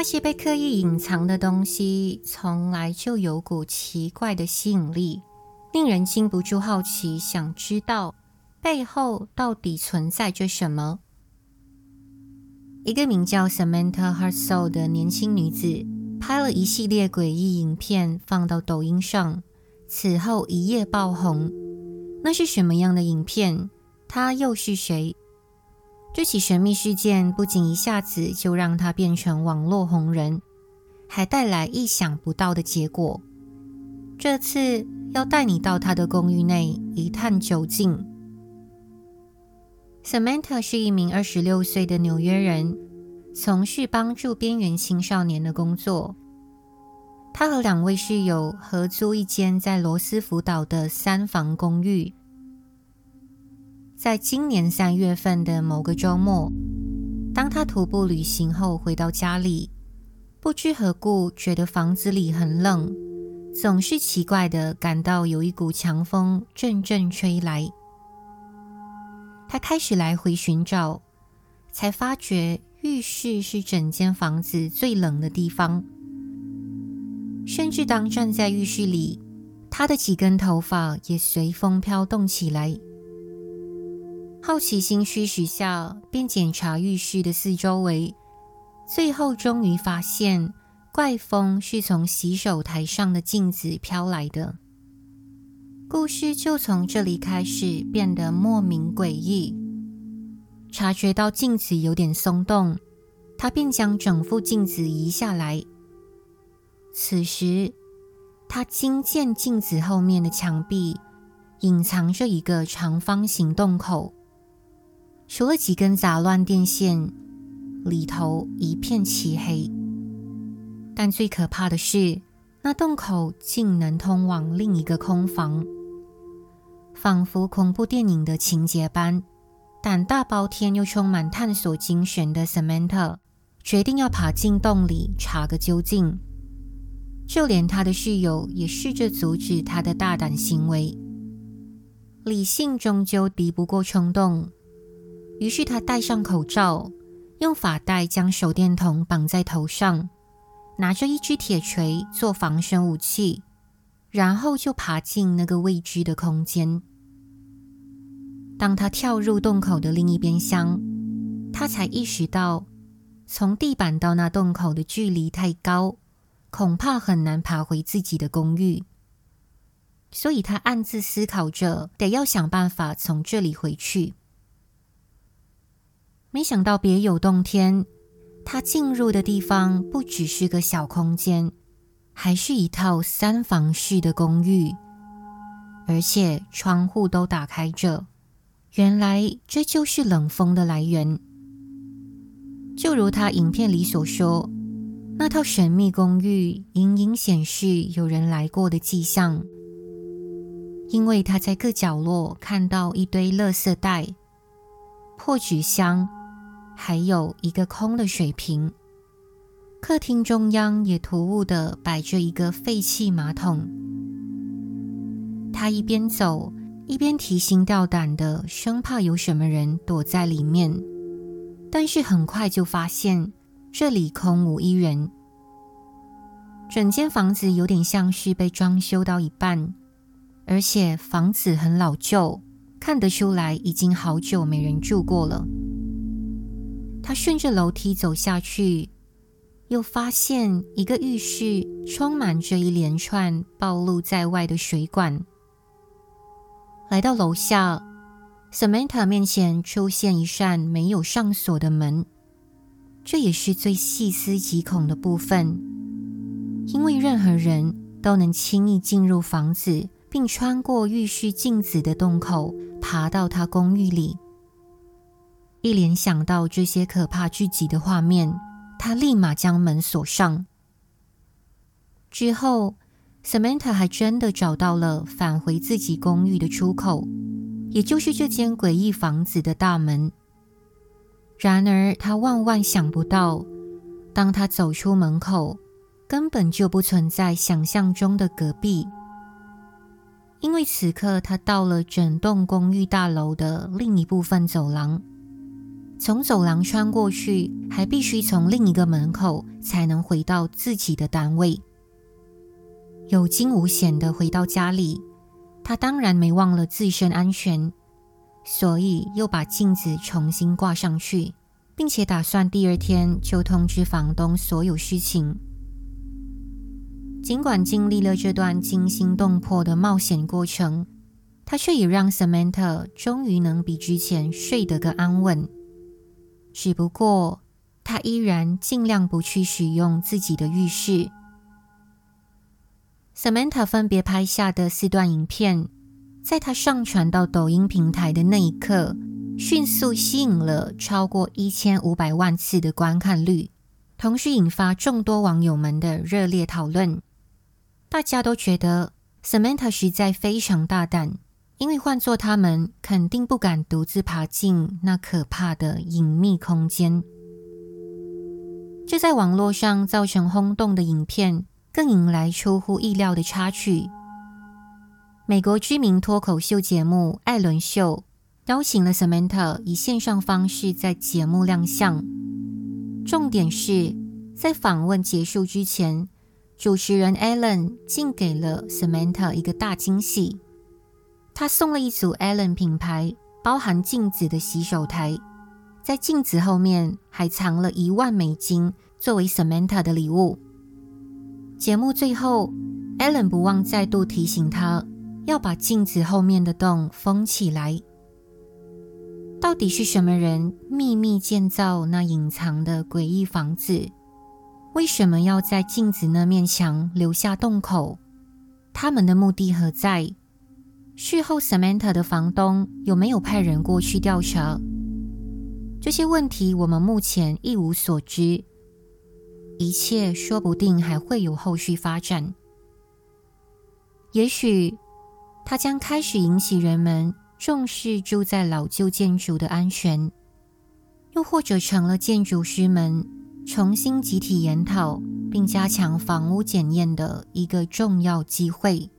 那些被刻意隐藏的东西，从来就有股奇怪的吸引力，令人禁不住好奇，想知道背后到底存在着什么。一个名叫 Samantha h a r t s o l 的年轻女子，拍了一系列诡异影片，放到抖音上，此后一夜爆红。那是什么样的影片？她又是谁？这起神秘事件不仅一下子就让他变成网络红人，还带来意想不到的结果。这次要带你到他的公寓内一探究竟。Samantha 是一名二十六岁的纽约人，从事帮助边缘青少年的工作。他和两位室友合租一间在罗斯福岛的三房公寓。在今年三月份的某个周末，当他徒步旅行后回到家里，不知何故觉得房子里很冷，总是奇怪地感到有一股强风阵阵吹来。他开始来回寻找，才发觉浴室是整间房子最冷的地方，甚至当站在浴室里，他的几根头发也随风飘动起来。好奇心驱使下，便检查浴室的四周围，最后终于发现怪风是从洗手台上的镜子飘来的。故事就从这里开始变得莫名诡异。察觉到镜子有点松动，他便将整副镜子移下来。此时，他惊见镜子后面的墙壁隐藏着一个长方形洞口。除了几根杂乱电线，里头一片漆黑。但最可怕的是，那洞口竟能通往另一个空房，仿佛恐怖电影的情节般。胆大包天又充满探索精神的 Samantha 决定要爬进洞里查个究竟。就连他的室友也试着阻止他的大胆行为。理性终究敌不过冲动。于是他戴上口罩，用发带将手电筒绑在头上，拿着一支铁锤做防身武器，然后就爬进那个未知的空间。当他跳入洞口的另一边厢，他才意识到，从地板到那洞口的距离太高，恐怕很难爬回自己的公寓。所以他暗自思考着，得要想办法从这里回去。没想到别有洞天，他进入的地方不只是个小空间，还是一套三房式的公寓，而且窗户都打开着。原来这就是冷风的来源。就如他影片里所说，那套神秘公寓隐隐显示有人来过的迹象，因为他在各角落看到一堆垃圾袋、破纸箱。还有一个空的水瓶，客厅中央也突兀地摆着一个废弃马桶。他一边走一边提心吊胆的，生怕有什么人躲在里面。但是很快就发现这里空无一人，整间房子有点像是被装修到一半，而且房子很老旧，看得出来已经好久没人住过了。他顺着楼梯走下去，又发现一个浴室充满着一连串暴露在外的水管。来到楼下，Samantha 面前出现一扇没有上锁的门，这也是最细思极恐的部分，因为任何人都能轻易进入房子，并穿过浴室镜子的洞口，爬到他公寓里。一联想到这些可怕至极的画面，他立马将门锁上。之后，Samantha 还真的找到了返回自己公寓的出口，也就是这间诡异房子的大门。然而，他万万想不到，当他走出门口，根本就不存在想象中的隔壁，因为此刻他到了整栋公寓大楼的另一部分走廊。从走廊穿过去，还必须从另一个门口才能回到自己的单位。有惊无险地回到家里，他当然没忘了自身安全，所以又把镜子重新挂上去，并且打算第二天就通知房东所有事情。尽管经历了这段惊心动魄的冒险过程，他却也让 Samantha 终于能比之前睡得更安稳。只不过，他依然尽量不去使用自己的浴室。Samantha 分别拍下的四段影片，在他上传到抖音平台的那一刻，迅速吸引了超过一千五百万次的观看率，同时引发众多网友们的热烈讨论。大家都觉得 Samantha 实在非常大胆，因为换作他们，肯定不敢独自爬进那可怕的隐秘空间。这在网络上造成轰动的影片，更引来出乎意料的插曲。美国知名脱口秀节目《艾伦秀》邀请了 Samantha 以线上方式在节目亮相。重点是在访问结束之前，主持人 Alan 竟给了 Samantha 一个大惊喜。他送了一组 Allen 品牌包含镜子的洗手台，在镜子后面还藏了一万美金作为 Samantha 的礼物。节目最后，Allen 不忘再度提醒他要把镜子后面的洞封起来。到底是什么人秘密建造那隐藏的诡异房子？为什么要在镜子那面墙留下洞口？他们的目的何在？事后，Samantha 的房东有没有派人过去调查？这些问题我们目前一无所知。一切说不定还会有后续发展，也许它将开始引起人们重视住在老旧建筑的安全，又或者成了建筑师们重新集体研讨并加强房屋检验的一个重要机会。